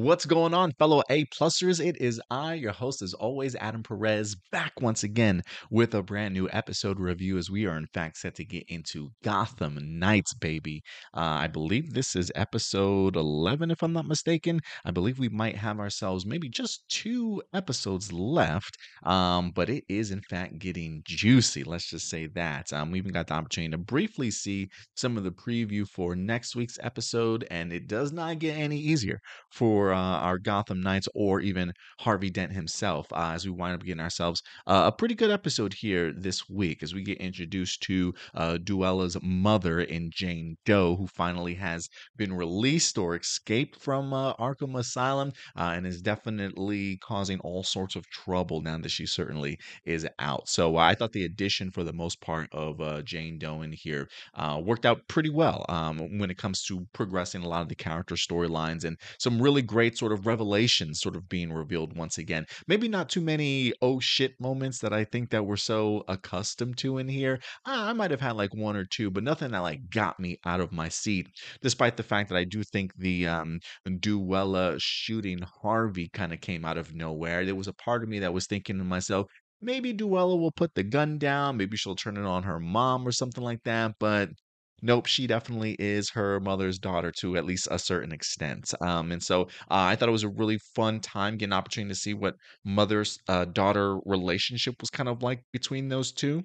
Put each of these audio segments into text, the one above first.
What's going on, fellow A plusers? It is I, your host, as always, Adam Perez, back once again with a brand new episode review as we are, in fact, set to get into Gotham Knights, baby. Uh, I believe this is episode 11, if I'm not mistaken. I believe we might have ourselves maybe just two episodes left, um, but it is, in fact, getting juicy. Let's just say that. Um, we even got the opportunity to briefly see some of the preview for next week's episode, and it does not get any easier for uh, our Gotham Knights or even Harvey Dent himself uh, as we wind up getting ourselves uh, a pretty good episode here this week as we get introduced to uh, Duela's mother in Jane Doe, who finally has been released or escaped from uh, Arkham Asylum uh, and is definitely causing all sorts of trouble now that she certainly is out. So I thought the addition for the most part of Jane Doe in here worked out pretty well um, when it comes to progressing a lot of the character storylines and some really great sort of revelations sort of being revealed once again. Maybe not too many oh shit moments that I think that we're so accustomed to in here. I, I might have had like one or two, but nothing that like got me out of my seat. Despite the fact that I do think the um Duela shooting Harvey kind of came out of nowhere. There was a part of me that was thinking to myself, maybe Duela will put the gun down, maybe she'll turn it on her mom or something like that, but Nope, she definitely is her mother's daughter to at least a certain extent. Um, and so uh, I thought it was a really fun time getting an opportunity to see what mother's uh, daughter relationship was kind of like between those two.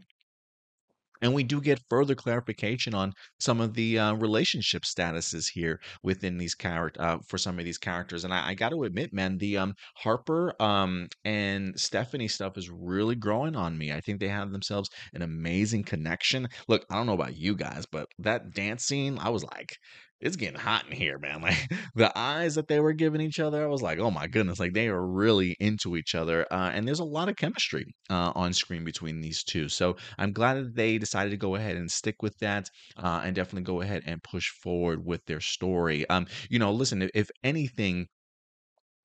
And we do get further clarification on some of the uh, relationship statuses here within these character uh, for some of these characters. And I, I got to admit, man, the um, Harper um, and Stephanie stuff is really growing on me. I think they have themselves an amazing connection. Look, I don't know about you guys, but that dance scene, I was like, it's getting hot in here, man. Like the eyes that they were giving each other, I was like, oh my goodness, like they are really into each other. Uh, and there's a lot of chemistry uh, on screen between these two. So I'm glad that they decided to go ahead and stick with that uh, and definitely go ahead and push forward with their story. Um, you know, listen, if, if anything,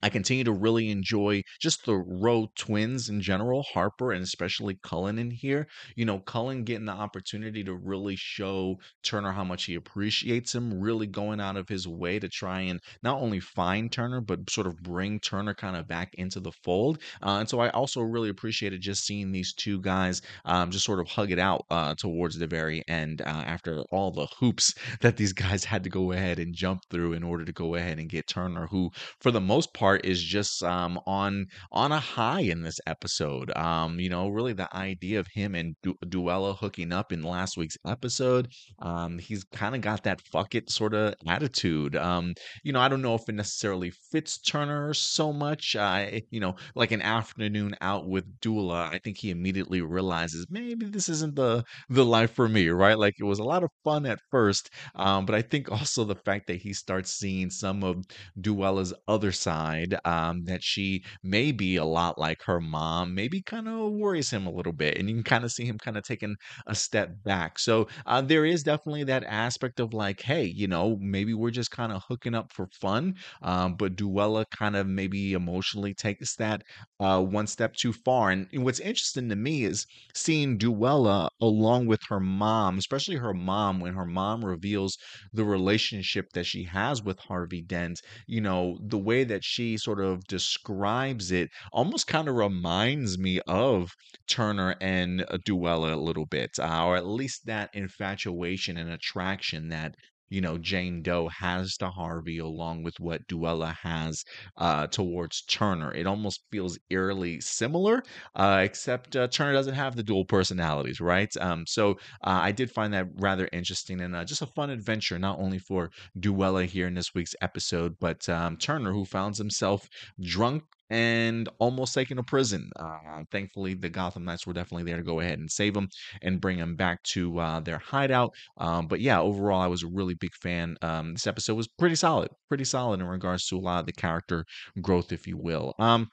I continue to really enjoy just the Rowe twins in general, Harper and especially Cullen in here. You know, Cullen getting the opportunity to really show Turner how much he appreciates him, really going out of his way to try and not only find Turner, but sort of bring Turner kind of back into the fold. Uh, and so I also really appreciated just seeing these two guys um, just sort of hug it out uh, towards the very end uh, after all the hoops that these guys had to go ahead and jump through in order to go ahead and get Turner, who for the most part, part is just um, on on a high in this episode. Um, you know, really the idea of him and du- Duela hooking up in last week's episode. Um, he's kind of got that fuck it sort of attitude. Um, you know, I don't know if it necessarily fits Turner so much. Uh, you know, like an afternoon out with Duela, I think he immediately realizes maybe this isn't the the life for me, right? Like it was a lot of fun at first, um, but I think also the fact that he starts seeing some of Duela's other side um, that she may be a lot like her mom, maybe kind of worries him a little bit. And you can kind of see him kind of taking a step back. So uh, there is definitely that aspect of like, hey, you know, maybe we're just kind of hooking up for fun. Um, but Duela kind of maybe emotionally takes that uh, one step too far. And what's interesting to me is seeing Duela along with her mom, especially her mom, when her mom reveals the relationship that she has with Harvey Dent, you know, the way that she sort of describes it almost kind of reminds me of Turner and uh, Duela a little bit, uh, or at least that infatuation and attraction that you know Jane Doe has to Harvey, along with what Duela has uh, towards Turner. It almost feels eerily similar, uh, except uh, Turner doesn't have the dual personalities, right? Um, so uh, I did find that rather interesting and uh, just a fun adventure, not only for Duela here in this week's episode, but um, Turner, who finds himself drunk and almost taken to prison. Uh, thankfully, the Gotham Knights were definitely there to go ahead and save him and bring him back to uh, their hideout. Um, but yeah, overall, I was a really big fan. Um, this episode was pretty solid, pretty solid in regards to a lot of the character growth, if you will. Um,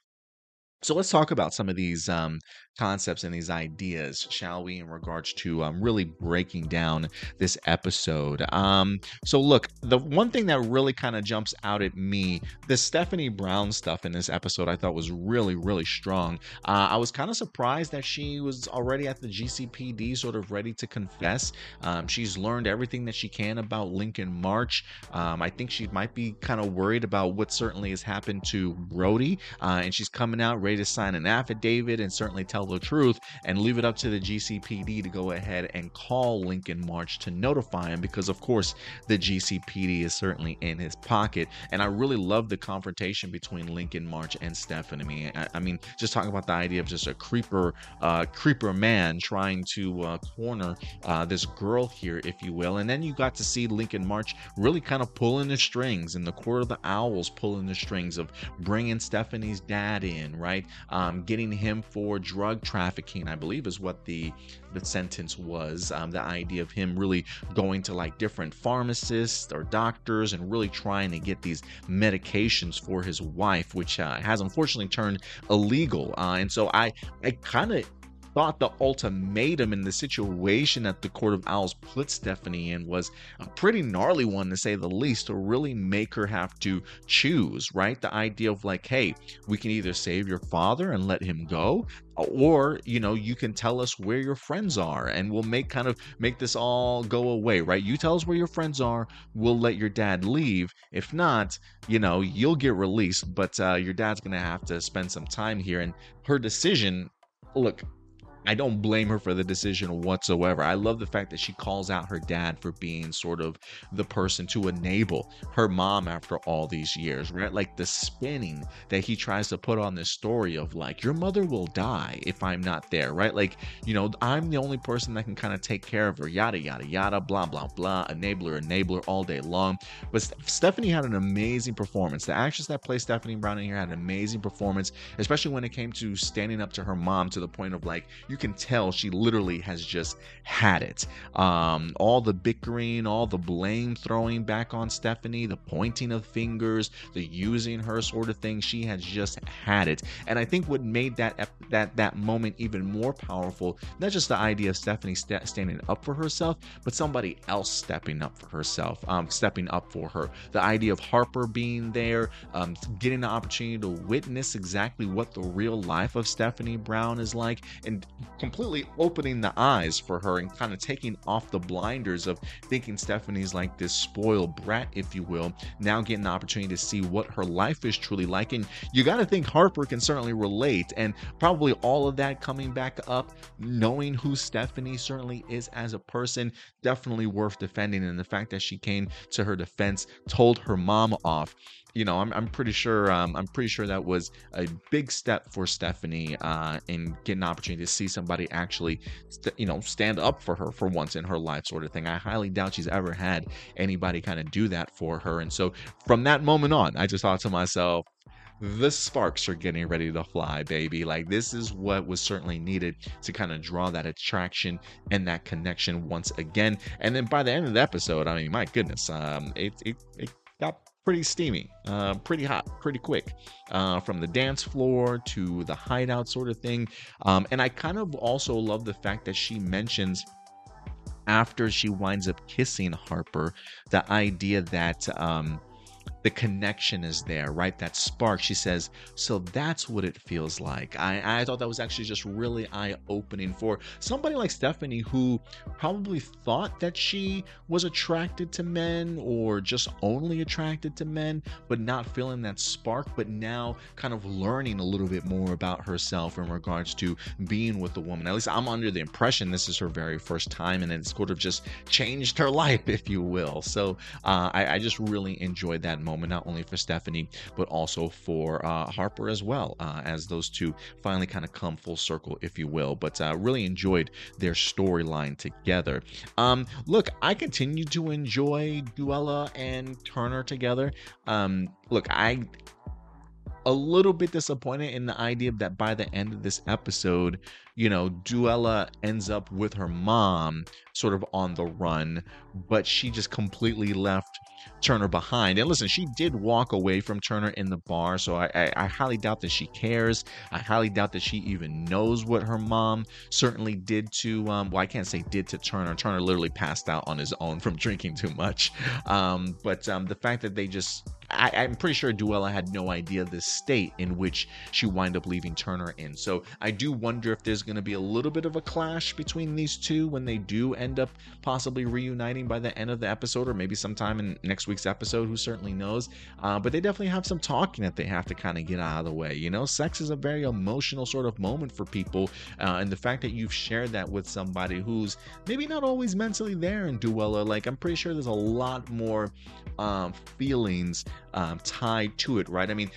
So let's talk about some of these um, concepts and these ideas, shall we, in regards to um, really breaking down this episode. Um, so, look, the one thing that really kind of jumps out at me, the Stephanie Brown stuff in this episode, I thought was really, really strong. Uh, I was kind of surprised that she was already at the GCPD, sort of ready to confess. Um, she's learned everything that she can about Lincoln March. Um, I think she might be kind of worried about what certainly has happened to Brody, uh, and she's coming out ready to sign an affidavit and certainly tell the truth and leave it up to the GCPD to go ahead and call Lincoln March to notify him because, of course, the GCPD is certainly in his pocket. And I really love the confrontation between Lincoln March and Stephanie. I, I mean, just talking about the idea of just a creeper, uh, creeper man trying to uh, corner uh, this girl here, if you will. And then you got to see Lincoln March really kind of pulling the strings in the court of the owls, pulling the strings of bringing Stephanie's dad in, right? Um, getting him for drug trafficking, I believe, is what the the sentence was. Um, the idea of him really going to like different pharmacists or doctors and really trying to get these medications for his wife, which uh, has unfortunately turned illegal. Uh, and so I I kind of thought the ultimatum in the situation that the Court of Owls put Stephanie in was a pretty gnarly one to say the least, to really make her have to choose, right? The idea of like, hey, we can either save your father and let him go, or you know you can tell us where your friends are and we'll make kind of make this all go away right? You tell us where your friends are we'll let your dad leave. If not you know you'll get released but uh, your dad's gonna have to spend some time here. And her decision look I don't blame her for the decision whatsoever. I love the fact that she calls out her dad for being sort of the person to enable her mom after all these years, right? Like the spinning that he tries to put on this story of like, your mother will die if I'm not there, right? Like, you know, I'm the only person that can kind of take care of her, yada, yada, yada, blah, blah, blah, enabler, enabler all day long. But Stephanie had an amazing performance. The actress that plays Stephanie Brown in here had an amazing performance, especially when it came to standing up to her mom to the point of like, you you can tell she literally has just had it. Um, all the bickering, all the blame throwing back on Stephanie, the pointing of fingers, the using her sort of thing, she has just had it. And I think what made that that that moment even more powerful, not just the idea of Stephanie st- standing up for herself, but somebody else stepping up for herself, um, stepping up for her. The idea of Harper being there, um, getting the opportunity to witness exactly what the real life of Stephanie Brown is like, and completely opening the eyes for her and kind of taking off the blinders of thinking Stephanie's like this spoiled brat, if you will. Now getting the opportunity to see what her life is truly like. And you got to think Harper can certainly relate. And probably all of that coming back up, knowing who Stephanie certainly is as a person, definitely worth defending. And the fact that she came to her defense, told her mom off you know, I'm, I'm pretty sure um, I'm pretty sure that was a big step for Stephanie uh, in getting an opportunity to see somebody actually, st- you know, stand up for her for once in her life, sort of thing. I highly doubt she's ever had anybody kind of do that for her, and so from that moment on, I just thought to myself, the sparks are getting ready to fly, baby. Like this is what was certainly needed to kind of draw that attraction and that connection once again. And then by the end of the episode, I mean, my goodness, um, it it, it pretty steamy, uh, pretty hot, pretty quick, uh, from the dance floor to the hideout sort of thing. Um, and I kind of also love the fact that she mentions after she winds up kissing Harper, the idea that um, the connection is there, right? That spark. She says, so that's what it feels like. I, I thought that was actually just really eye opening for somebody like Stephanie who probably thought that she was attracted to men or just only attracted to men, but not feeling that spark, but now kind of learning a little bit more about herself in regards to being with a woman. At least I'm under the impression this is her very first time and it's sort of just changed her life, if you will. So uh, I, I just really enjoyed that moment, not only for Stephanie, but also for uh, Harper as well, uh, as those two finally kind of come full circle, if you will. But uh, really enjoyed their storyline together. Um, look, I continue to enjoy Duela and Turner together. Um, look, I a little bit disappointed in the idea that by the end of this episode, you know, Duela ends up with her mom sort of on the run, but she just completely left Turner behind. And listen, she did walk away from Turner in the bar, so I, I, I, highly doubt that she cares. I highly doubt that she even knows what her mom certainly did to. Um, well, I can't say did to Turner. Turner literally passed out on his own from drinking too much. Um, but um, the fact that they just I, am pretty sure Duela had no idea the state in which she wind up leaving Turner in. So I do wonder if there's going to be a little bit of a clash between these two when they do end up possibly reuniting by the end of the episode, or maybe sometime in next week's episode. Who certainly knows? Uh, but they definitely have some talking that they have to kind of get out of the way. You know, sex is a very emotional sort of moment for people, uh, and the fact that you've shared that with somebody who's maybe not always mentally there in Duela, like I'm pretty sure there's a lot more um, feelings um, tied to it, right? I mean,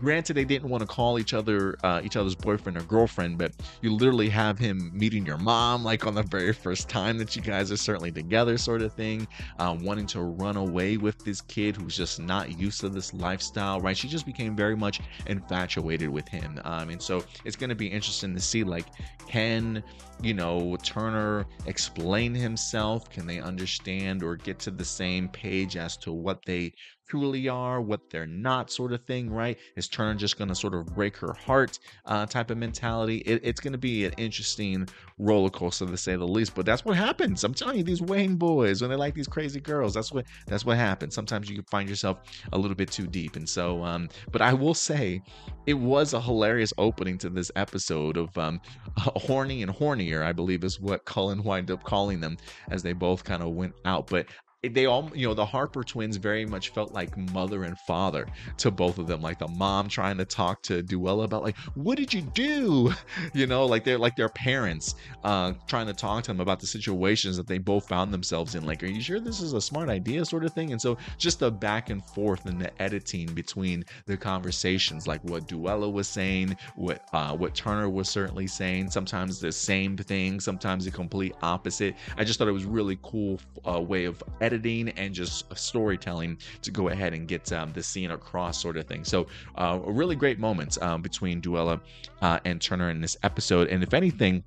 granted they didn't want to call each other uh, each other's boyfriend or girlfriend but you literally have him meeting your mom like on the very first time that you guys are certainly together sort of thing uh, wanting to run away with this kid who's just not used to this lifestyle right? She just became very much infatuated with him. Um, and so it's going to be interesting to see like can you know turner explain himself? Can they understand or get to the same page as to what they truly are, what they're not, sort of thing, right? Is Turner just going to sort of break her heart uh, type of mentality? It, it's going to be an interesting roller coaster to say the least. But that's what happens. I'm telling you, these Wayne boys when they like these crazy girls, that's what that's what happens. Sometimes you can find yourself a little bit too deep, and so. Um, but I will say, it was a hilarious opening to this episode of um, horny and hornier, I believe is what Cullen wind up calling them as they both kind of went out. But they all you know the harper twins very much felt like mother and father to both of them like the mom trying to talk to duela about like what did you do? You know like they're like their parents uh trying to talk to them about the situations that they both found themselves in like are you sure this is a smart idea? sort of thing. And so just the back and forth and the editing between the conversations like what duela was saying what uh what turner was certainly saying sometimes the same thing sometimes the complete opposite. I just thought it was really cool uh, way of editing editing and just storytelling to go ahead and get um, the scene across, sort of thing. So, uh, really great moments um, between Duela uh, and Turner in this episode. And if anything,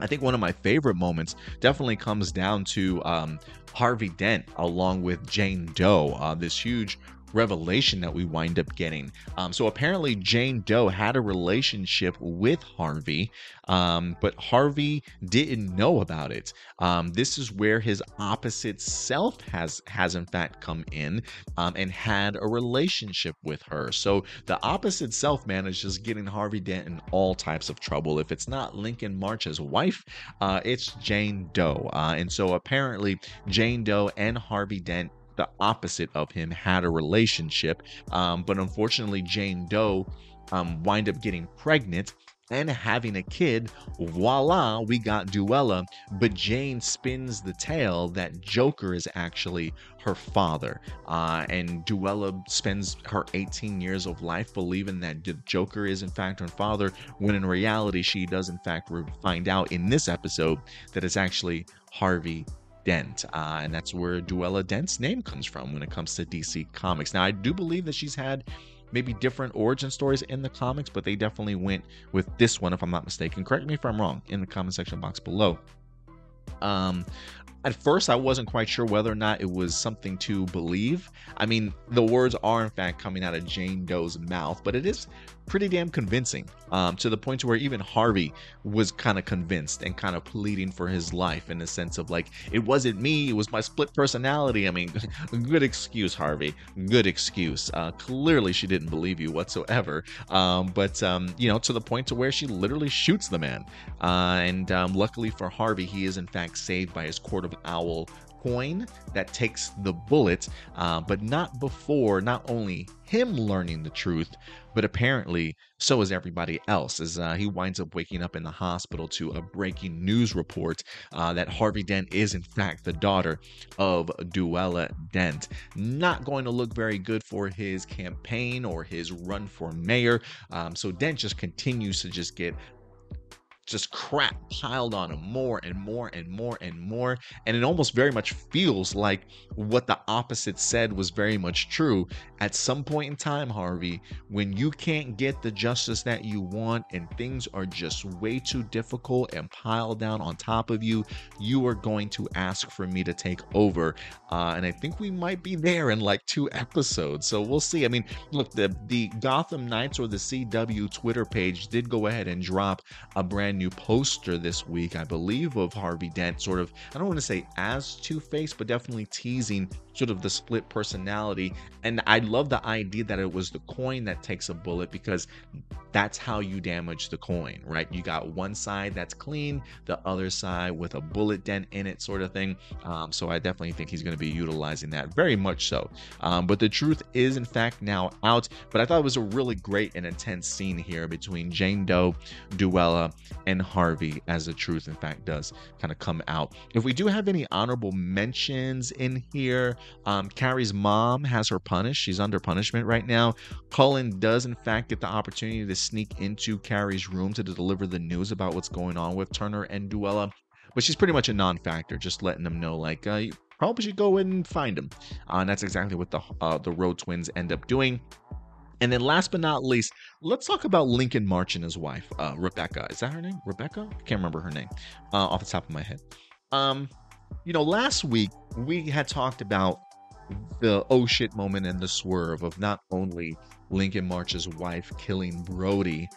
I think one of my favorite moments definitely comes down to um, Harvey Dent along with Jane Doe. Uh, this huge revelation that we wind up getting. Um, so apparently, Jane Doe had a relationship with Harvey, um, but Harvey didn't know about it. Um, this is where his opposite self has has in fact come in um, and had a relationship with her. So the opposite self manages getting Harvey Dent in all types of trouble. If it's not Lincoln March's wife, uh, it's Jane Doe, uh, and so apparently Jane Doe and Harvey Dent the opposite of him had a relationship. Um, but unfortunately, Jane Doe um, wind up getting pregnant and having a kid. Voila, we got Duela. But Jane spins the tale that Joker is actually her father. Uh, and Duela spends her 18 years of life believing that Joker is, in fact, her father, when in reality, she does, in fact, find out in this episode that it's actually Harvey Dent, uh, and that's where Duela Dent's name comes from when it comes to DC Comics. Now, I do believe that she's had maybe different origin stories in the comics, but they definitely went with this one, if I'm not mistaken. Correct me if I'm wrong in the comment section box below. Um, at first, I wasn't quite sure whether or not it was something to believe. I mean, the words are in fact coming out of Jane Doe's mouth, but it is pretty damn convincing um, to the point where even Harvey was kind of convinced and kind of pleading for his life in the sense of like, it wasn't me, it was my split personality. I mean, good excuse, Harvey. Good excuse. Uh, clearly, she didn't believe you whatsoever. Um, but, um, you know, to the point to where she literally shoots the man. Uh, and um, luckily for Harvey, he is in fact saved by his Court of Owl coin that takes the bullet, uh, but not before not only him learning the truth, but apparently so is everybody else. As uh, he winds up waking up in the hospital to a breaking news report uh, that Harvey Dent is in fact the daughter of Duela Dent. Not going to look very good for his campaign or his run for mayor. Um, so Dent just continues to just get just crap piled on him more and more and more and more. And it almost very much feels like what the opposite said was very much true. At some point in time, Harvey, when you can't get the justice that you want and things are just way too difficult and piled down on top of you, you are going to ask for me to take over. Uh, and I think we might be there in like two episodes. So we'll see. I mean, look, the, the Gotham Knights or the CW Twitter page did go ahead and drop a brand new poster this week, I believe, of Harvey Dent, sort of, I don't want to say as Two Face, but definitely teasing sort of the split personality. And I love the idea that it was the coin that takes a bullet because that's how you damage the coin, right? You got one side that's clean, the other side with a bullet dent in it, sort of thing. Um, so I definitely think he's going to be utilizing that very much so. Um, but the truth is, in fact, now out. But I thought it was a really great and intense scene here between Jane Doe, Duela, and Harvey as the truth, in fact, does kind of come out. If we do have any honorable mentions in here, um, Carrie's mom has her punished. She's under punishment right now. Cullen does, in fact, get the opportunity to sneak into Carrie's room to deliver the news about what's going on with Turner and Duela. But she's pretty much a non factor, just letting them know, like, uh, probably should go and find him. Uh, and that's exactly what the, uh, the Rowe Twins end up doing. And then last but not least, let's talk about Lincoln March and his wife, uh, Rebecca. Is that her name? Rebecca? I can't remember her name uh, off the top of my head. Um, you know, last week we had talked about the oh shit moment and the swerve of not only Lincoln March's wife killing Brody,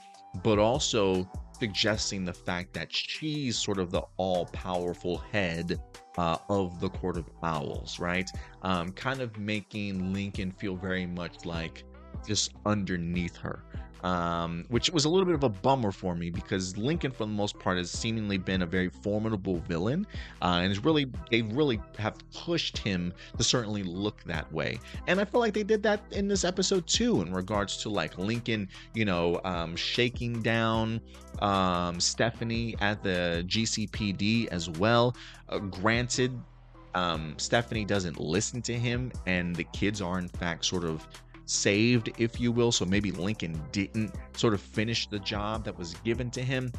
but also suggesting the fact that she's sort of the all powerful head uh, of the Court of Owls, right? Um, kind of making Lincoln feel very much like just underneath her um, which was a little bit of a bummer for me because Lincoln, for the most part, has seemingly been a very formidable villain, uh, and is really they really have pushed him to certainly look that way. And I feel like they did that in this episode too, in regards to like Lincoln, you know, um, shaking down um, Stephanie at the GCPD as well. Uh, granted, um, Stephanie doesn't listen to him, and the kids are in fact sort of saved, if you will. So maybe Lincoln didn't sort of finish the job that was given to him.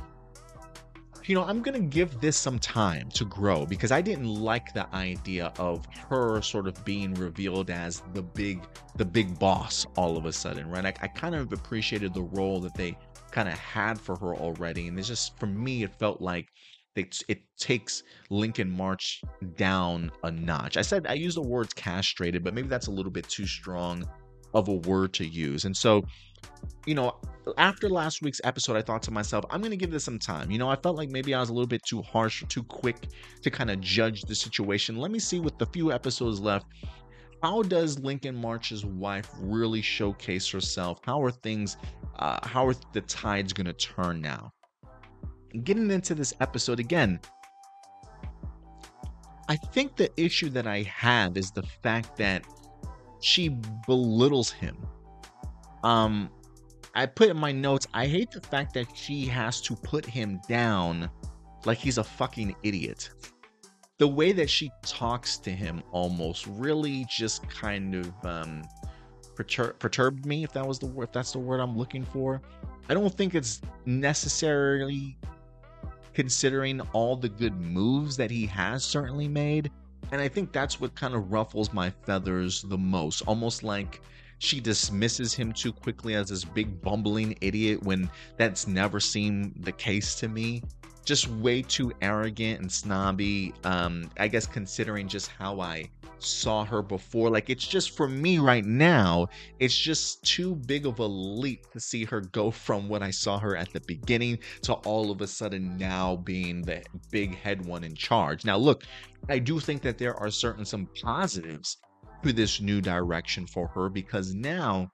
You know, I'm going to give this some time to grow because I didn't like the idea of her sort of being revealed as the big the big boss all of a sudden, right? I, I kind of appreciated the role that they kind of had for her already and it's just for me it felt like it, it takes Lincoln March down a notch. I said I use the words castrated, but maybe that's a little bit too strong of a word to use. And so, you know, after last week's episode, I thought to myself, I'm going to give this some time. You know, I felt like maybe I was a little bit too harsh or too quick to kind of judge the situation. Let me see with the few episodes left. How does Lincoln March's wife really showcase herself? How are things, uh, how are the tides going to turn now? Getting into this episode again, I think the issue that I have is the fact that she belittles him. Um, I put in my notes, I hate the fact that she has to put him down like he's a fucking idiot. The way that she talks to him almost really just kind of um, pertur- perturbed me, if that was the word, if that's the word I'm looking for. I don't think it's necessarily considering all the good moves that he has certainly made. And I think that's what kind of ruffles my feathers the most. Almost like she dismisses him too quickly as this big bumbling idiot when that's never seemed the case to me. Just way too arrogant and snobby. Um, I guess considering just how I saw her before. Like it's just for me right now, it's just too big of a leap to see her go from what I saw her at the beginning to all of a sudden now being the big head one in charge. Now, look, I do think that there are certain some positives to this new direction for her because now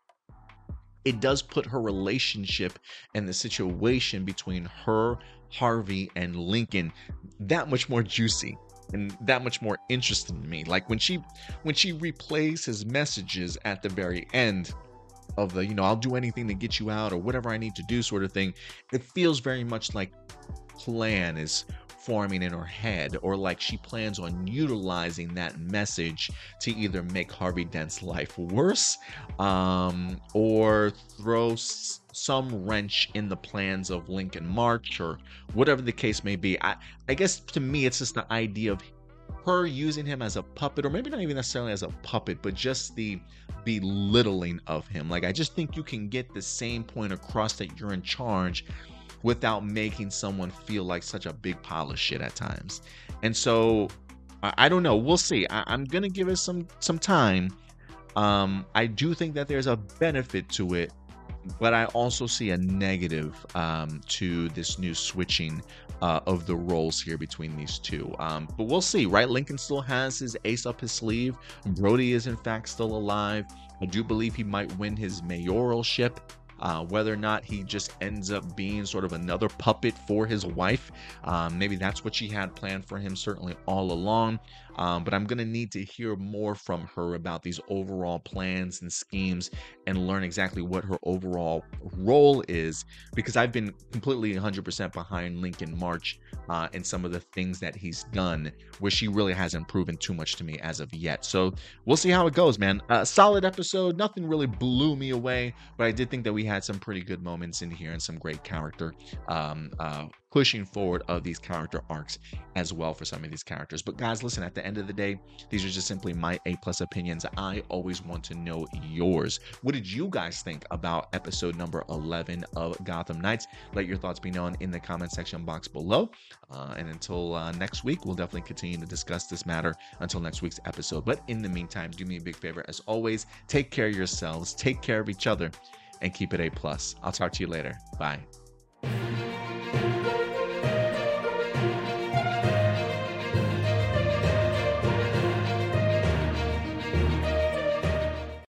it does put her relationship and the situation between her, Harvey, and Lincoln that much more juicy and that much more interesting to me. Like when she when she replays his messages at the very end of the, you know, I'll do anything to get you out or whatever I need to do sort of thing, it feels very much like plan is forming in her head, or like she plans on utilizing that message to either make Harvey Dent's life worse um, or throw s- some wrench in the plans of Lincoln March or whatever the case may be. I, I guess to me, it's just the idea of her using him as a puppet, or maybe not even necessarily as a puppet, but just the belittling of him. Like, I just think you can get the same point across that you're in charge without making someone feel like such a big pile of shit at times. And so, I, don't know. We'll see. I, I'm gonna give it some some time. Um, I do think that there's a benefit to it but I also see a negative um, to this new switching uh, of the roles here between these two. Um, but we'll see, right? Lincoln still has his ace up his sleeve. Brody is, in fact, still alive. I do believe he might win his mayoralship. Uh, whether or not he just ends up being sort of another puppet for his wife, um, maybe that's what she had planned for him, certainly all along. Um, but I'm going to need to hear more from her about these overall plans and schemes and learn exactly what her overall role is because I've been completely 100% behind Lincoln March uh, and some of the things that he's done, where she really hasn't proven too much to me as of yet. So we'll see how it goes, man. Uh, solid episode. Nothing really blew me away, but I did think that we had some pretty good moments in here and some great character um, uh, pushing forward of these character arcs as well for some of these characters. But guys, listen, at the end of the day, these are just simply my A plus opinions. I always want to know yours. What did you guys think about episode number 11 of Gotham Knights? Let your thoughts be known in the comment section box below. Uh, and until uh, next week, we'll definitely continue to discuss this matter until next week's episode. But in the meantime, do me a big favor as always, take care of yourselves, take care of each other, and keep it A plus. I'll talk to you later. Bye.